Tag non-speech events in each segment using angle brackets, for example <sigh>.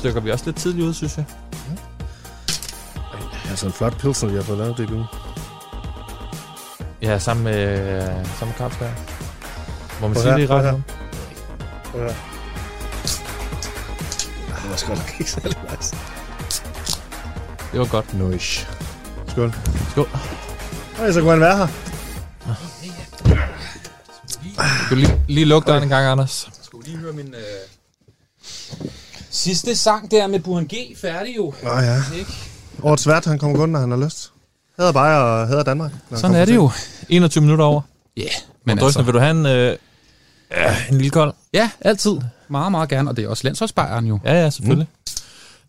så rundstykker vi også lidt tidligt ud, synes jeg. Altså en flot pilsner, vi har fået lavet det nu. Ja, sammen med, sammen med Carlsberg. Må man sige det i radioen? Ja. Det var sgu nok ikke særlig nice. Det var godt. Noish. Skål. Skål. Ej, så kunne han være her. Du lige, lige lukke døren en gang, Anders. Skal vi lige høre min... Øh... Sidste sang der med Burhan G. Færdig jo. Nå ja. Ikke? Årets vært, han kommer kun, når han har lyst. Hader Bayer og hader Danmark. når han Sådan er det jo. 21 minutter over. Ja, yeah, Men Drøsner, altså... vil du have en, øh, ja, en lille kold? Ja, altid. Meget, meget gerne. Og det er også landsholdsbejeren jo. Ja, ja, selvfølgelig. Mm.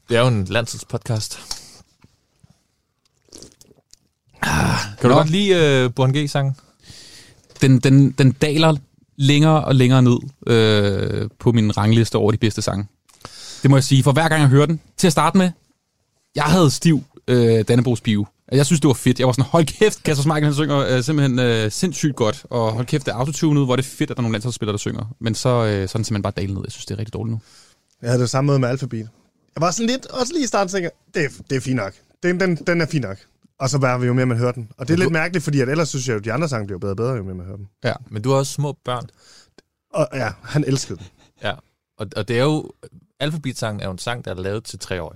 Det er jo en landsholdspodcast. Ah, kan du godt lide øh, Burhan G-sangen? Den, den, den daler længere og længere ned øh, på min rangliste over de bedste sange. Det må jeg sige. For hver gang jeg hører den, til at starte med, jeg havde stiv øh, Dannebrogs bio. Jeg synes, det var fedt. Jeg var sådan, hold kæft, Kasper Schmeichel, han synger øh, simpelthen øh, sindssygt godt. Og hold kæft, det er autotunet, hvor det er fedt, at der er nogle landsholdsspillere, der synger. Men så, øh, så er den simpelthen bare dalet ned. Jeg synes, det er rigtig dårligt nu. Jeg havde det samme møde med Alphabet. Jeg var sådan lidt, også lige i starten tænker, det er, det er fint nok. Den, den, den er fint nok. Og så var vi jo mere, man hører den. Og det er lidt mærkeligt, fordi at ellers synes jeg jo, at de andre sange bliver bedre og bedre, jo mere man hører dem. Ja. Men du har også små børn. Og ja, han elskede den. Ja. Og, og det er jo... Alphabet-sangen er jo en sang, der er lavet til tre år.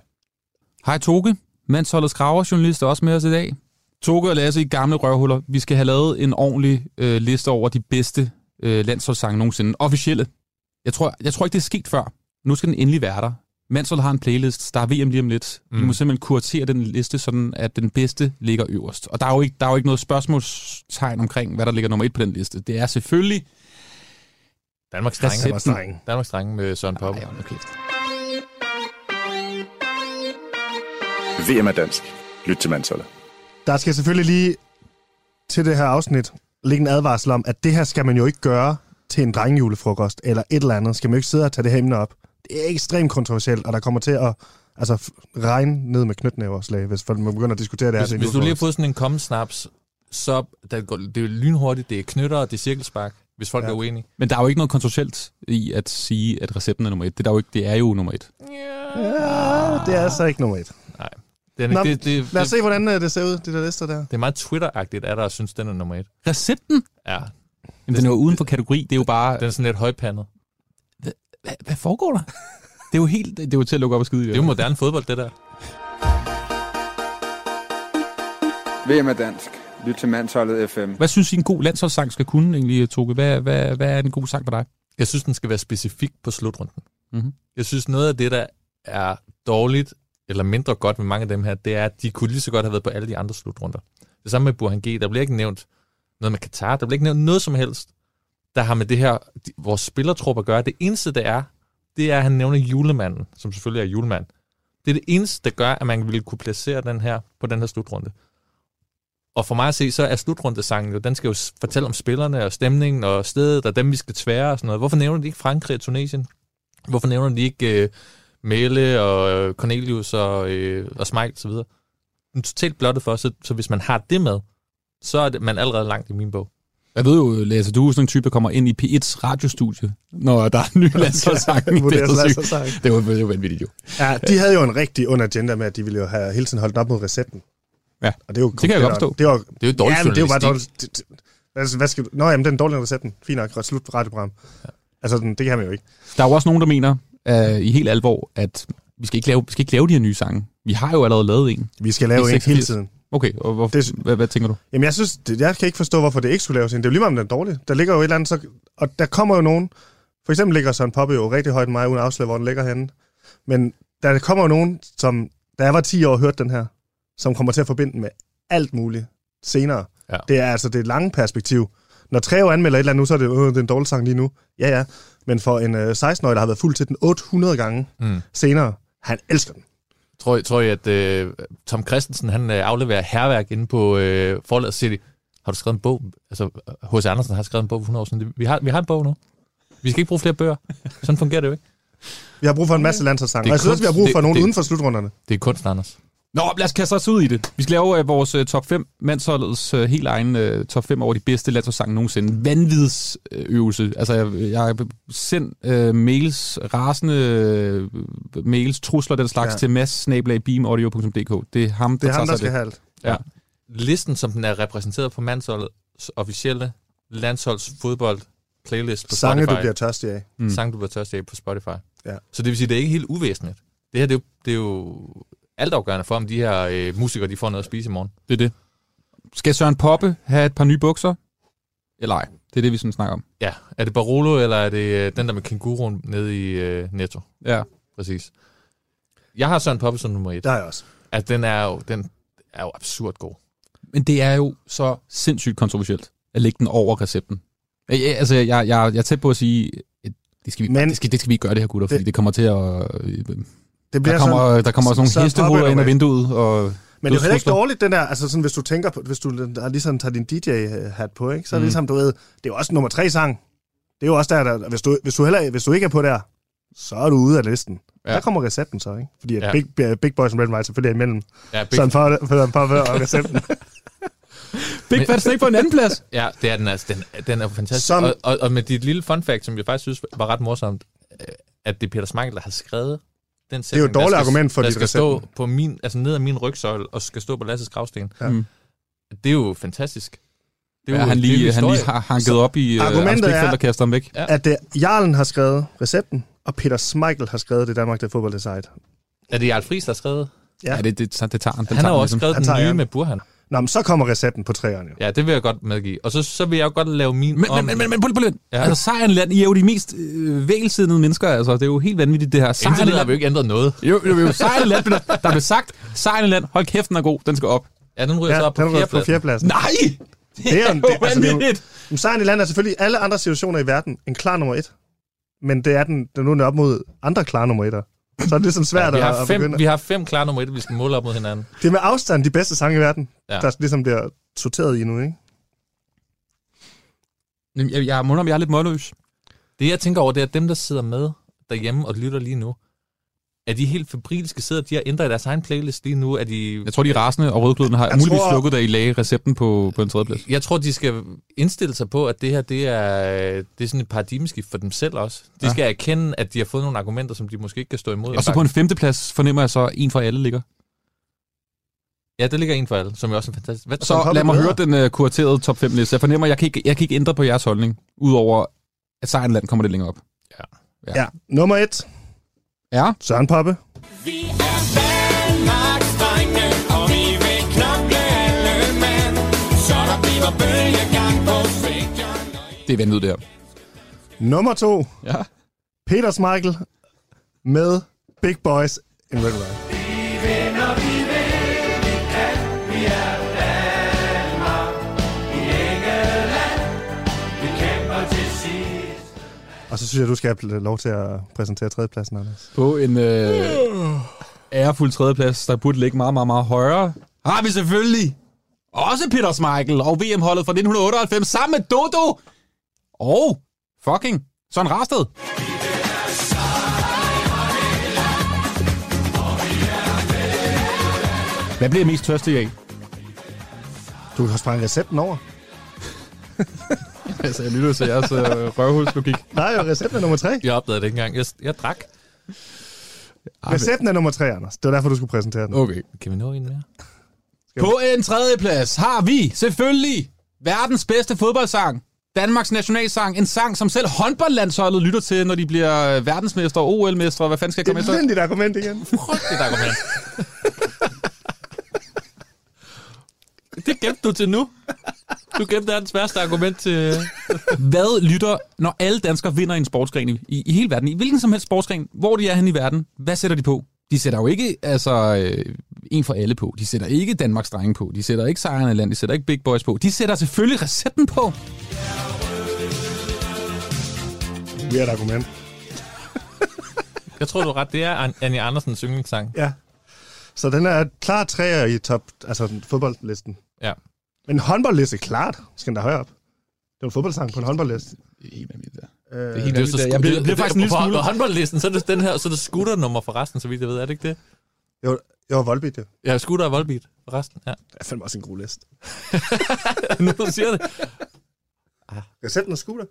Hej Toge, Mandsholdets graverjournalist er også med os i dag. Toge og Lasse i gamle røvhuller. Vi skal have lavet en ordentlig øh, liste over de bedste øh, landsholdssange nogensinde. Officielle. Jeg tror, jeg tror ikke, det er sket før. Nu skal den endelig være der. Manshold har en playlist, der er VM lige om lidt. Mm. Vi må simpelthen kuratere den liste, sådan at den bedste ligger øverst. Og der er jo ikke, der er jo ikke noget spørgsmålstegn omkring, hvad der ligger nummer et på den liste. Det er selvfølgelig... Danmarks drenge. var streng. Danmarks drenge med Søren Poppe. Ej, hold VM er dansk. Lyt til mandsholdet. Der skal selvfølgelig lige til det her afsnit ligge en advarsel om, at det her skal man jo ikke gøre til en drengejulefrokost eller et eller andet. Skal man jo ikke sidde og tage det her emne op. Det er ekstremt kontroversielt, og der kommer til at altså, regne ned med knytnæverslag, hvis folk man begynder at diskutere det her. Hvis, hvis du lige har fået sådan en kommensnaps, så der går, det er lynhurtigt, det er knytter, og det er cirkelspark, hvis folk Ja. er uenige. Men der er jo ikke noget kontroversielt i at sige, at recepten er nummer et. Det er, der jo ikke, det er jo nummer et. Ja, det er så ikke nummer et. Det er, Nå, det, det, Lad os det, se, hvordan øh, det ser ud, de der lister der. det er meget Twitter-agtigt, at der synes, den er nummer et. Recepten? Ja, Jamen, den er jo uden for kategori. Det er jo bare... den er sådan lidt højpandet. Hvad, hvad foregår der? <laughs> Det er jo helt... Det er jo til at lukke op og skide i. Det er jo moderne fodbold, det der. VM er dansk. Lyt til mandsholdet FM. Hvad synes I, en god landsholdssang skal kunne egentlig, Toge? Hvad, hvad, hvad er en god sang for dig? Jeg synes, den skal være specifik på slutrunden. Mhm. Jeg synes, noget af det, der er dårligt, eller mindre godt med mange af dem her, det er, at de kunne lige så godt have været på alle de andre slutrunder. Det samme med Burhan G. Der bliver ikke nævnt noget med Katar. Der bliver ikke nævnt noget som helst, der har med det her, de, vores spillertrup at gøre. Det eneste, det er, det er, at han nævner julemanden, som selvfølgelig er julemand. Det er det eneste, der gør, at man ville kunne placere den her på den her slutrunde. Og for mig at se, så er slutrundesangen jo, den skal jo fortælle om spillerne og stemningen og stedet og dem, vi skal tvære og sådan noget. Hvorfor nævner de ikke Frankrig og Tunesien? Hvorfor nævner de ikke øh, Mæle og øh, Cornelius og, øh, og Smile og så videre? Den er totalt blottet for, så, så hvis man har det med, så er det, man allerede langt i min bog. Jeg ved jo, Lasse, du er sådan en type, der kommer ind i P1's radiostudie, når der er en ny <laughs> landsholdssang. det, Vurderes er så sygt. landsholdssang. det var det var vanvittigt jo. Ja, de havde jo en rigtig ond agenda med, at de ville jo have hele tiden holdt op mod recepten. Ja, og det, er jo det kan jeg godt forstå. Det var, Det er jo dårlig ja, men det er jo bare dårligt. Det- det- Altså, hvad skal du... Nå, jamen, den dårlige recepten. Fint nok, slut på radioprogram. Ja. Altså, den- det kan man jo ikke. Der er jo også nogen, der mener uh, i helt alvor, at vi skal, ikke lave, vi skal ikke lave de her nye sange. Vi har jo allerede lavet en. Vi skal lave en hele 86. tiden. Okay, og hvor, Det- hvad, hvad tænker du? Jamen, jeg synes, det, jeg kan ikke forstå, hvorfor det ikke skulle laves en. Det er jo lige meget, om den er dårlig. Der ligger jo et eller andet, så, og der kommer jo nogen. For eksempel ligger Søren Poppe jo rigtig højt mig, uden at afsløre, hvor den ligger henne. Men der kommer jo nogen, som, da jeg var 10 år og hørte den her, som kommer til at forbinde den med alt muligt senere. Ja. Det er altså det lange perspektiv. Når Treo anmelder et eller andet nu, så er det, øh, det er en dårlig sang lige nu. Ja, ja. Men for en øh, 16-årig, der har været fuld til den 800 gange Mm. senere, han elsker den. Tror, tror I, at øh, Tom Christensen han øh, afleverer herværk inde på øh, forladet City? Har du skrevet en bog? Altså, H.C. Andersen har skrevet en bog for 100 år siden. Vi har, vi har en bog nu. Vi skal ikke bruge flere bøger. Sådan fungerer det jo ikke. Vi har brug for en masse landsholdssange. Jeg synes også, vi har brug for det- nogen det- uden for slutrunderne. Det er kunst, Anders. Nå, lad os kaste os ud i det. Vi skal lave uh, vores uh, top 5, mandsholdets uh, helt egen uh, top 5 over de bedste landsholdssange nogensinde. Vanvidsøvelse. Altså, jeg, jeg har sendt uh, mails, rasende uh, mails, trusler den slags Ja. til mads-beamaudio.dk. Det er ham, der Det er ham, der skal af have alt. Ja. Listen, som den er repræsenteret på mandsholdets officielle landsholds fodbold playlist på Sange, Spotify. du bliver tørstig af. Mm. mm. sang, du bliver tørstig af på Spotify. Ja. Så det vil sige, det er ikke helt uvæsentligt. Det her, det er jo, det er jo altafgørende for, om de her øh, musikere, de får noget at spise i morgen. Det er det. Skal Søren Poppe have et par nye bukser? Eller ej? Det er det, vi sådan snakker om. Ja, er det Barolo, eller er det øh, den der med kænguruen nede i øh, Netto? Ja. Præcis. Jeg har Søren Poppe som nummer et. Der er jeg også. Altså, den er jo, den er jo absurd god. Men det er jo så sindssygt kontroversielt at lægge den over recepten. Jeg, jeg- altså, jeg, jeg, jeg er tæt på at sige, at det skal vi, Men- det skal, det skal vi ikke gøre det her, gutter, fordi Det- det kommer til at... øh, Det bliver Der kommer, der kommer sådan så nogle hestehoveder ind ad er vinduet, og Men det er jo heller ikke dårligt, den der, altså sådan, hvis du tænker på, hvis du der ligesom tager din DJ-hat på, ikke? så er det Mm. ligesom, du ved, det er jo også nummer tre sang. Det er jo også der, der hvis, du, hvis, du heller, hvis du ikke er på der, så er du ude af listen. Ja. Der kommer recepten så, ikke? Fordi Ja. Big, Big Boys and Red White selvfølgelig er imellem. Ja, Big, Sådan for, for, for, for og recepten. <laughs> Big Fat Snake på en anden plads. ja det er den altså. Den, den er fantastisk. Som- Og, og, og, med dit lille fun fact, som jeg faktisk synes var ret morsomt, øh, at det er Peter Smeichel, der har skrevet den er jo sætning, et dårligt skal, argument for der dit skal stå på min, altså ned ad min rygsøjle, og skal stå på Lasses gravsten. Ja. Mm. Det er jo fantastisk. Det er Ja, jo han det lige, han lige har hanket op i uh, argumentet er- og kaster ham væk. Ja. At det, Jarlen har skrevet recepten, og Peter Smeichel har skrevet det Danmark, der fodbold det sejt. Er det Jarl Friis, der har skrevet? Ja. Ja, det, det, det, det tager han. Den Han har tager jo også ligesom. skrevet Han den nye med Burhan. Nå, men så kommer recepten på træerne jo. Ja, det vil jeg godt medgive. Og så, så vil jeg jo godt lave min Men, om... men, men, men, men, men, Ja. altså Sejrenland, I er jo de mest øh, vægelsindede mennesker, altså. Det er jo helt vanvittigt, det her. Videre har Sejrenland, vi jo ikke ændret noget. jo, jo, jo, Sejrenland, blev der, der blev sagt, Sejrenland, hold kæft, den er god, den skal op. Ja, den ryger ja, så op på den ryger på fjerdepladsen. fjerdepladsen. Nej! Det er jo, det, altså, det er jo, vanvittigt. Men sejren i land er selvfølgelig alle andre situationer i verden en klar nummer et. Men det er den, den nu er op mod andre klar nummer etter. Så er det ligesom Ja, svært vi, at, har at fem, begynde. vi har fem klare nummer et, vi skal måle op mod hinanden. Det er med afstand de bedste sange i verden, Ja. ja. der ligesom bliver sorteret i nu, ikke? Jeg, jeg må om, jeg er lidt målløs. Det jeg tænker over, det er, at dem, der sidder med derhjemme og lytter lige nu, er de helt febrilske sidder, de har ændret deres egen playlist lige nu? Er de, Jeg tror, de er rasende, og rødgløden har Jeg muligvis tror- slukket, da I lagde recepten på, på en tredjeplads. jeg tror, de skal indstille sig på, at det her det er, det er sådan et paradigmeskift for dem selv også. De Ja. skal erkende, at de har fået nogle argumenter, som de måske ikke kan stå imod. Og så på en femteplads fornemmer jeg så, at en for alle ligger. Ja, der ligger en for alle, som jo også er fantastisk. Hvad, Så lad mig bedre. høre den uh, kuraterede top 5 liste. Jeg fornemmer, at jeg kan ikke, jeg kan ikke ændre på jeres holdning, udover at Sejrenland kommer det længere op. Ja. Ja. ja. Nummer et, Ja, Søren Poppe. Vi er Danmarks drenge, og vi vil knokle alle mand. Så der bliver bølgegang på stadion. det er vanvittigt det her. Nummer to, Ja. Peter Smeichel med Big Boys in Red and Og så synes jeg, du skal have lov til at præsentere tredjepladsen, Anders. På en øh, ærefuld tredjeplads, der burde ligge meget, meget, meget højere, har vi selvfølgelig også Peter Schmeichel og VM-holdet fra 1998 sammen med Dodo og fucking Søren Rasted. Hvad bliver mest tørstig af? Du kan sprænge recepten over. <laughs> <laughs> Altså, jeg lytter til jeres øh, røvhulslogik. Nej, jo, recepten er nummer tre. Jeg opdagede det ikke engang. Jeg, jeg drak. Recepten er nummer tre, Anders. Det var derfor, du skulle præsentere den. Okay. Kan vi nå en mere? På en tredje plads har vi selvfølgelig verdens bedste fodboldsang. Danmarks nationalsang. En sang, som selv håndboldlandsholdet lytter til, når de bliver øh, verdensmester og OL-mestre. Hvad fanden skal jeg Det komme er efter? et argument igen. Frygteligt argument. <laughs> det gemte du til nu. Du gemte verdens værste argument til... Hvad lytter, når alle danskere vinder i en sportsgren i, i, hele verden? I hvilken som helst sportsgren, hvor de er hen i verden, hvad sætter de på? De sætter jo ikke altså, øh, en for alle på. De sætter ikke Danmarks drenge på. De sætter ikke sejrende land. De sætter ikke Big Boys på. De sætter selvfølgelig recepten på. Weird argument. <laughs> Jeg tror, du er ret. Det er An- Annie Andersens yndlingssang. Ja. Så den er klar træer i top, altså den fodboldlisten. Ja. Men en håndboldliste, klart, skal den da højere op. Det er en fodboldsang på en håndboldliste. Det er helt vanvittigt. Øh, Det er helt Det er vanvittigt. Jeg bliver, det- det- faktisk en lille smule... på håndboldlisten, så er det den her, så er det scooter-nummer for resten, så vidt jeg ved, er det ikke det? jo, Jeg var Volbeat, jo. Ja, Scooter og Volbeat. Resten, ja. Det er fandme også en god liste. <laughs> nu du siger det. Recepten og scooter.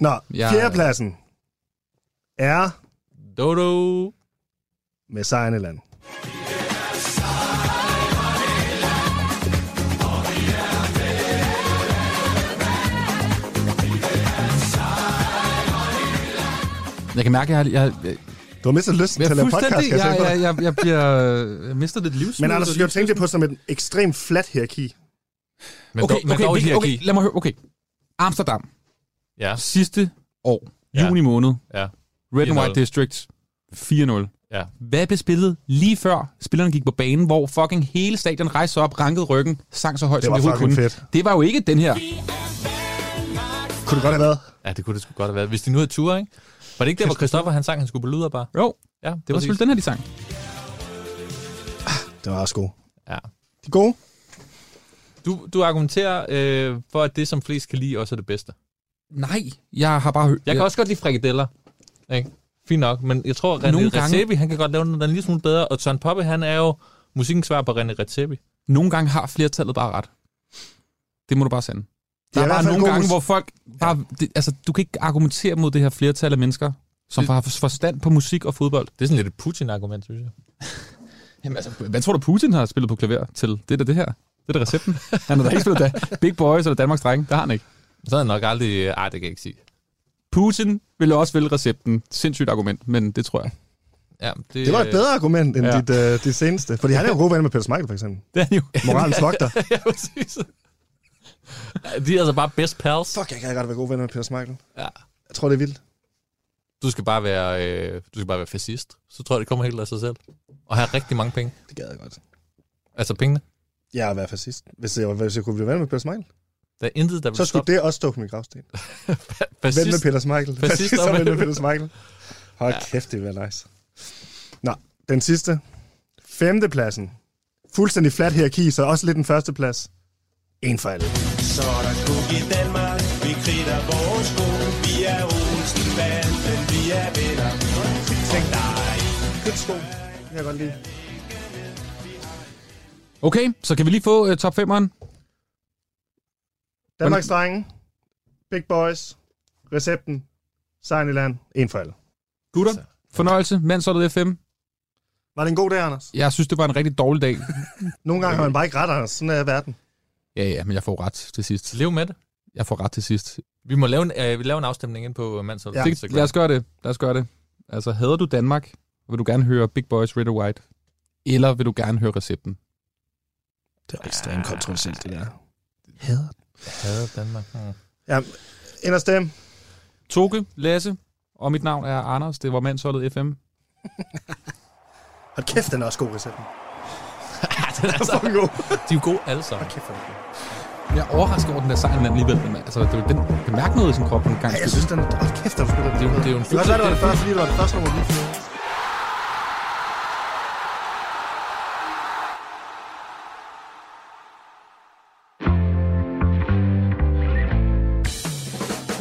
Nå, Jeg- fjerdepladsen er Dodo. med sejren Jeg kan mærke, at jeg, jeg, jeg, Du har mistet lysten jeg, til at lave podcast, kan jeg, jeg, jeg, jeg, jeg, bliver, jeg mister lidt livsmod. Men Anders, du skal jo tænke det på som et ekstremt flat hierarki. Men Okay, dog, men okay, dog okay, okay, hierarki. lad mig høre. Okay. Amsterdam. Ja, Sidste år. Ja. Juni måned. ja, Red and 4-0. White District. 4-0. ja. Hvad blev spillet lige før spillerne gik på banen, hvor fucking hele stadion rejste op, rankede ryggen, sang så højt, Det som var de overhovedet kunne. fedt. Det var jo ikke den her. Kunne det godt have været? Ja, det kunne det sgu godt have været. Hvis de nu havde tur, ikke? Var det ikke der, hvor Christoffer han sang, han skulle på luderbar? Jo, Ja, det var selvfølgelig den her, de sang. Det var også god. Ja. De er gode. Du, du argumenterer øh, for, at det, som flest kan lide, også er det bedste. Nej, jeg har bare hørt... Jeg kan også godt lide frikadeller. Ikke? Fint nok, men jeg tror, René Nogle gange- Redzepi, han kan godt lave noget, der er en lille smule bedre. Og Søren Poppe, han er jo musikkens svar på René Redzepi. Nogle gange har flertallet bare ret. Det må du bare sende. Det Der er er hvert bare nogle gange, mus- hvor folk bare... Det, altså, du kan ikke argumentere mod det her flertal af mennesker, som Det- har forstand på musik og fodbold. Det er sådan lidt et Putin-argument, synes jeg. <laughs> Jamen altså, hvad tror du, Putin har spillet på klaver til? Det er da det her. Det er da recepten. <laughs> Han har da ikke spillet da. Big Boys eller Danmarks Dreng. Det har han ikke. Så er han nok aldrig... Ej, det kan jeg ikke sige. Putin ville også vælge recepten. Sindssygt argument, men det tror jeg. Ja, det, Det var et bedre argument end Ja. ja. dit, uh, dit seneste. Fordi han er jo god ven med Peter Smeichel, for eksempel. Det er han jo. Moralens vogter. <laughs> ja, præcis. De er altså bare best pals. Fuck, jeg kan godt være god ven med Peter Smeichel. Ja. Jeg tror, det er vildt. Du skal bare være, øh, du skal bare være fascist. Så tror jeg, det kommer helt af sig selv. Og have rigtig mange penge. Det gad jeg godt. Altså pengene. Jeg er være fascist. Hvis jeg, hvis jeg kunne blive ven med Peter Smeichel, Der er intet, der vil så skulle stoppe det også stå på min gravsten. <laughs> Ven med Peter Smeichel. Fascist og ven med. Peter Smeichel. Hold Ja. kæft, det vil være nice. Nå, den sidste. Femtepladsen. Fuldstændig flat hierarki, så også lidt den første plads. En for alle. Så er der kug i Danmark, vi kritter vores sko. Vi er Olsen banden, vi er venner. Tænk dig. Købt sko. Det kan jeg godt lide. Okay, så kan vi lige få uh, top 5'eren. Danmarks drenge. Big Boys. Recepten. Sejren i land. En for alle. Gutter, fornøjelse. Mandsholdet FM. Var det en god dag, Anders? Jeg synes, det var en rigtig dårlig dag. <laughs> Nogle gange har man bare ikke ret, Anders. Sådan er verden. Ja, ja, men jeg får ret til sidst. Lev med det. Jeg får ret til sidst. Vi må lave en, øh, vi laver en afstemning ind på Manshold. Ja. Det, lad os gøre det. Lad os gøre det. Altså, hader du Danmark? Vil du gerne høre Big Boys Red or White? Eller vil du gerne høre recepten? Det er ekstremt kontroversielt, det der. Hader Danmark. Hmm. Ja, ind og stemme. Toge, Lasse, og mit navn er Anders. Det var Mandsholdet FM. <laughs> Hold kæft, den er også god, recepten. <laughs> Den er <laughs> så god. De er jo gode alle sammen. Den god. Jeg er overrasket over den der sejr alligevel. Men, altså, det den, kan mærke noget i sin krop en gang. Ja, jeg synes, den er... Hold kæft, der spiller den. Det er det er jo en Det kan også være, det var det første, fordi det var det første nummer, vi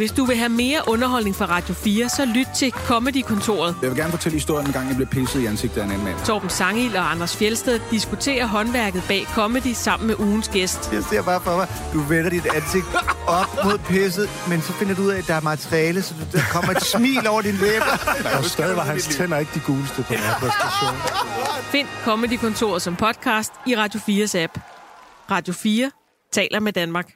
Hvis du vil have mere underholdning fra Radio 4, så lyt til Comedy-kontoret. Jeg vil gerne fortælle historien, en gang jeg blev pisset i ansigtet af en anden mand. Torben Sangil og Anders Fjelsted diskuterer håndværket bag comedy sammen med ugens gæst. Jeg ser bare for mig, du vender dit ansigt op mod pisset, men så finder du ud af, at der er materiale, så du- der kommer et smil over din læber. Og stadig var hans tænder ikke de guleste på den her præstation. Find Comedy-kontoret som podcast i Radio 4's app. Radio 4 taler med Danmark.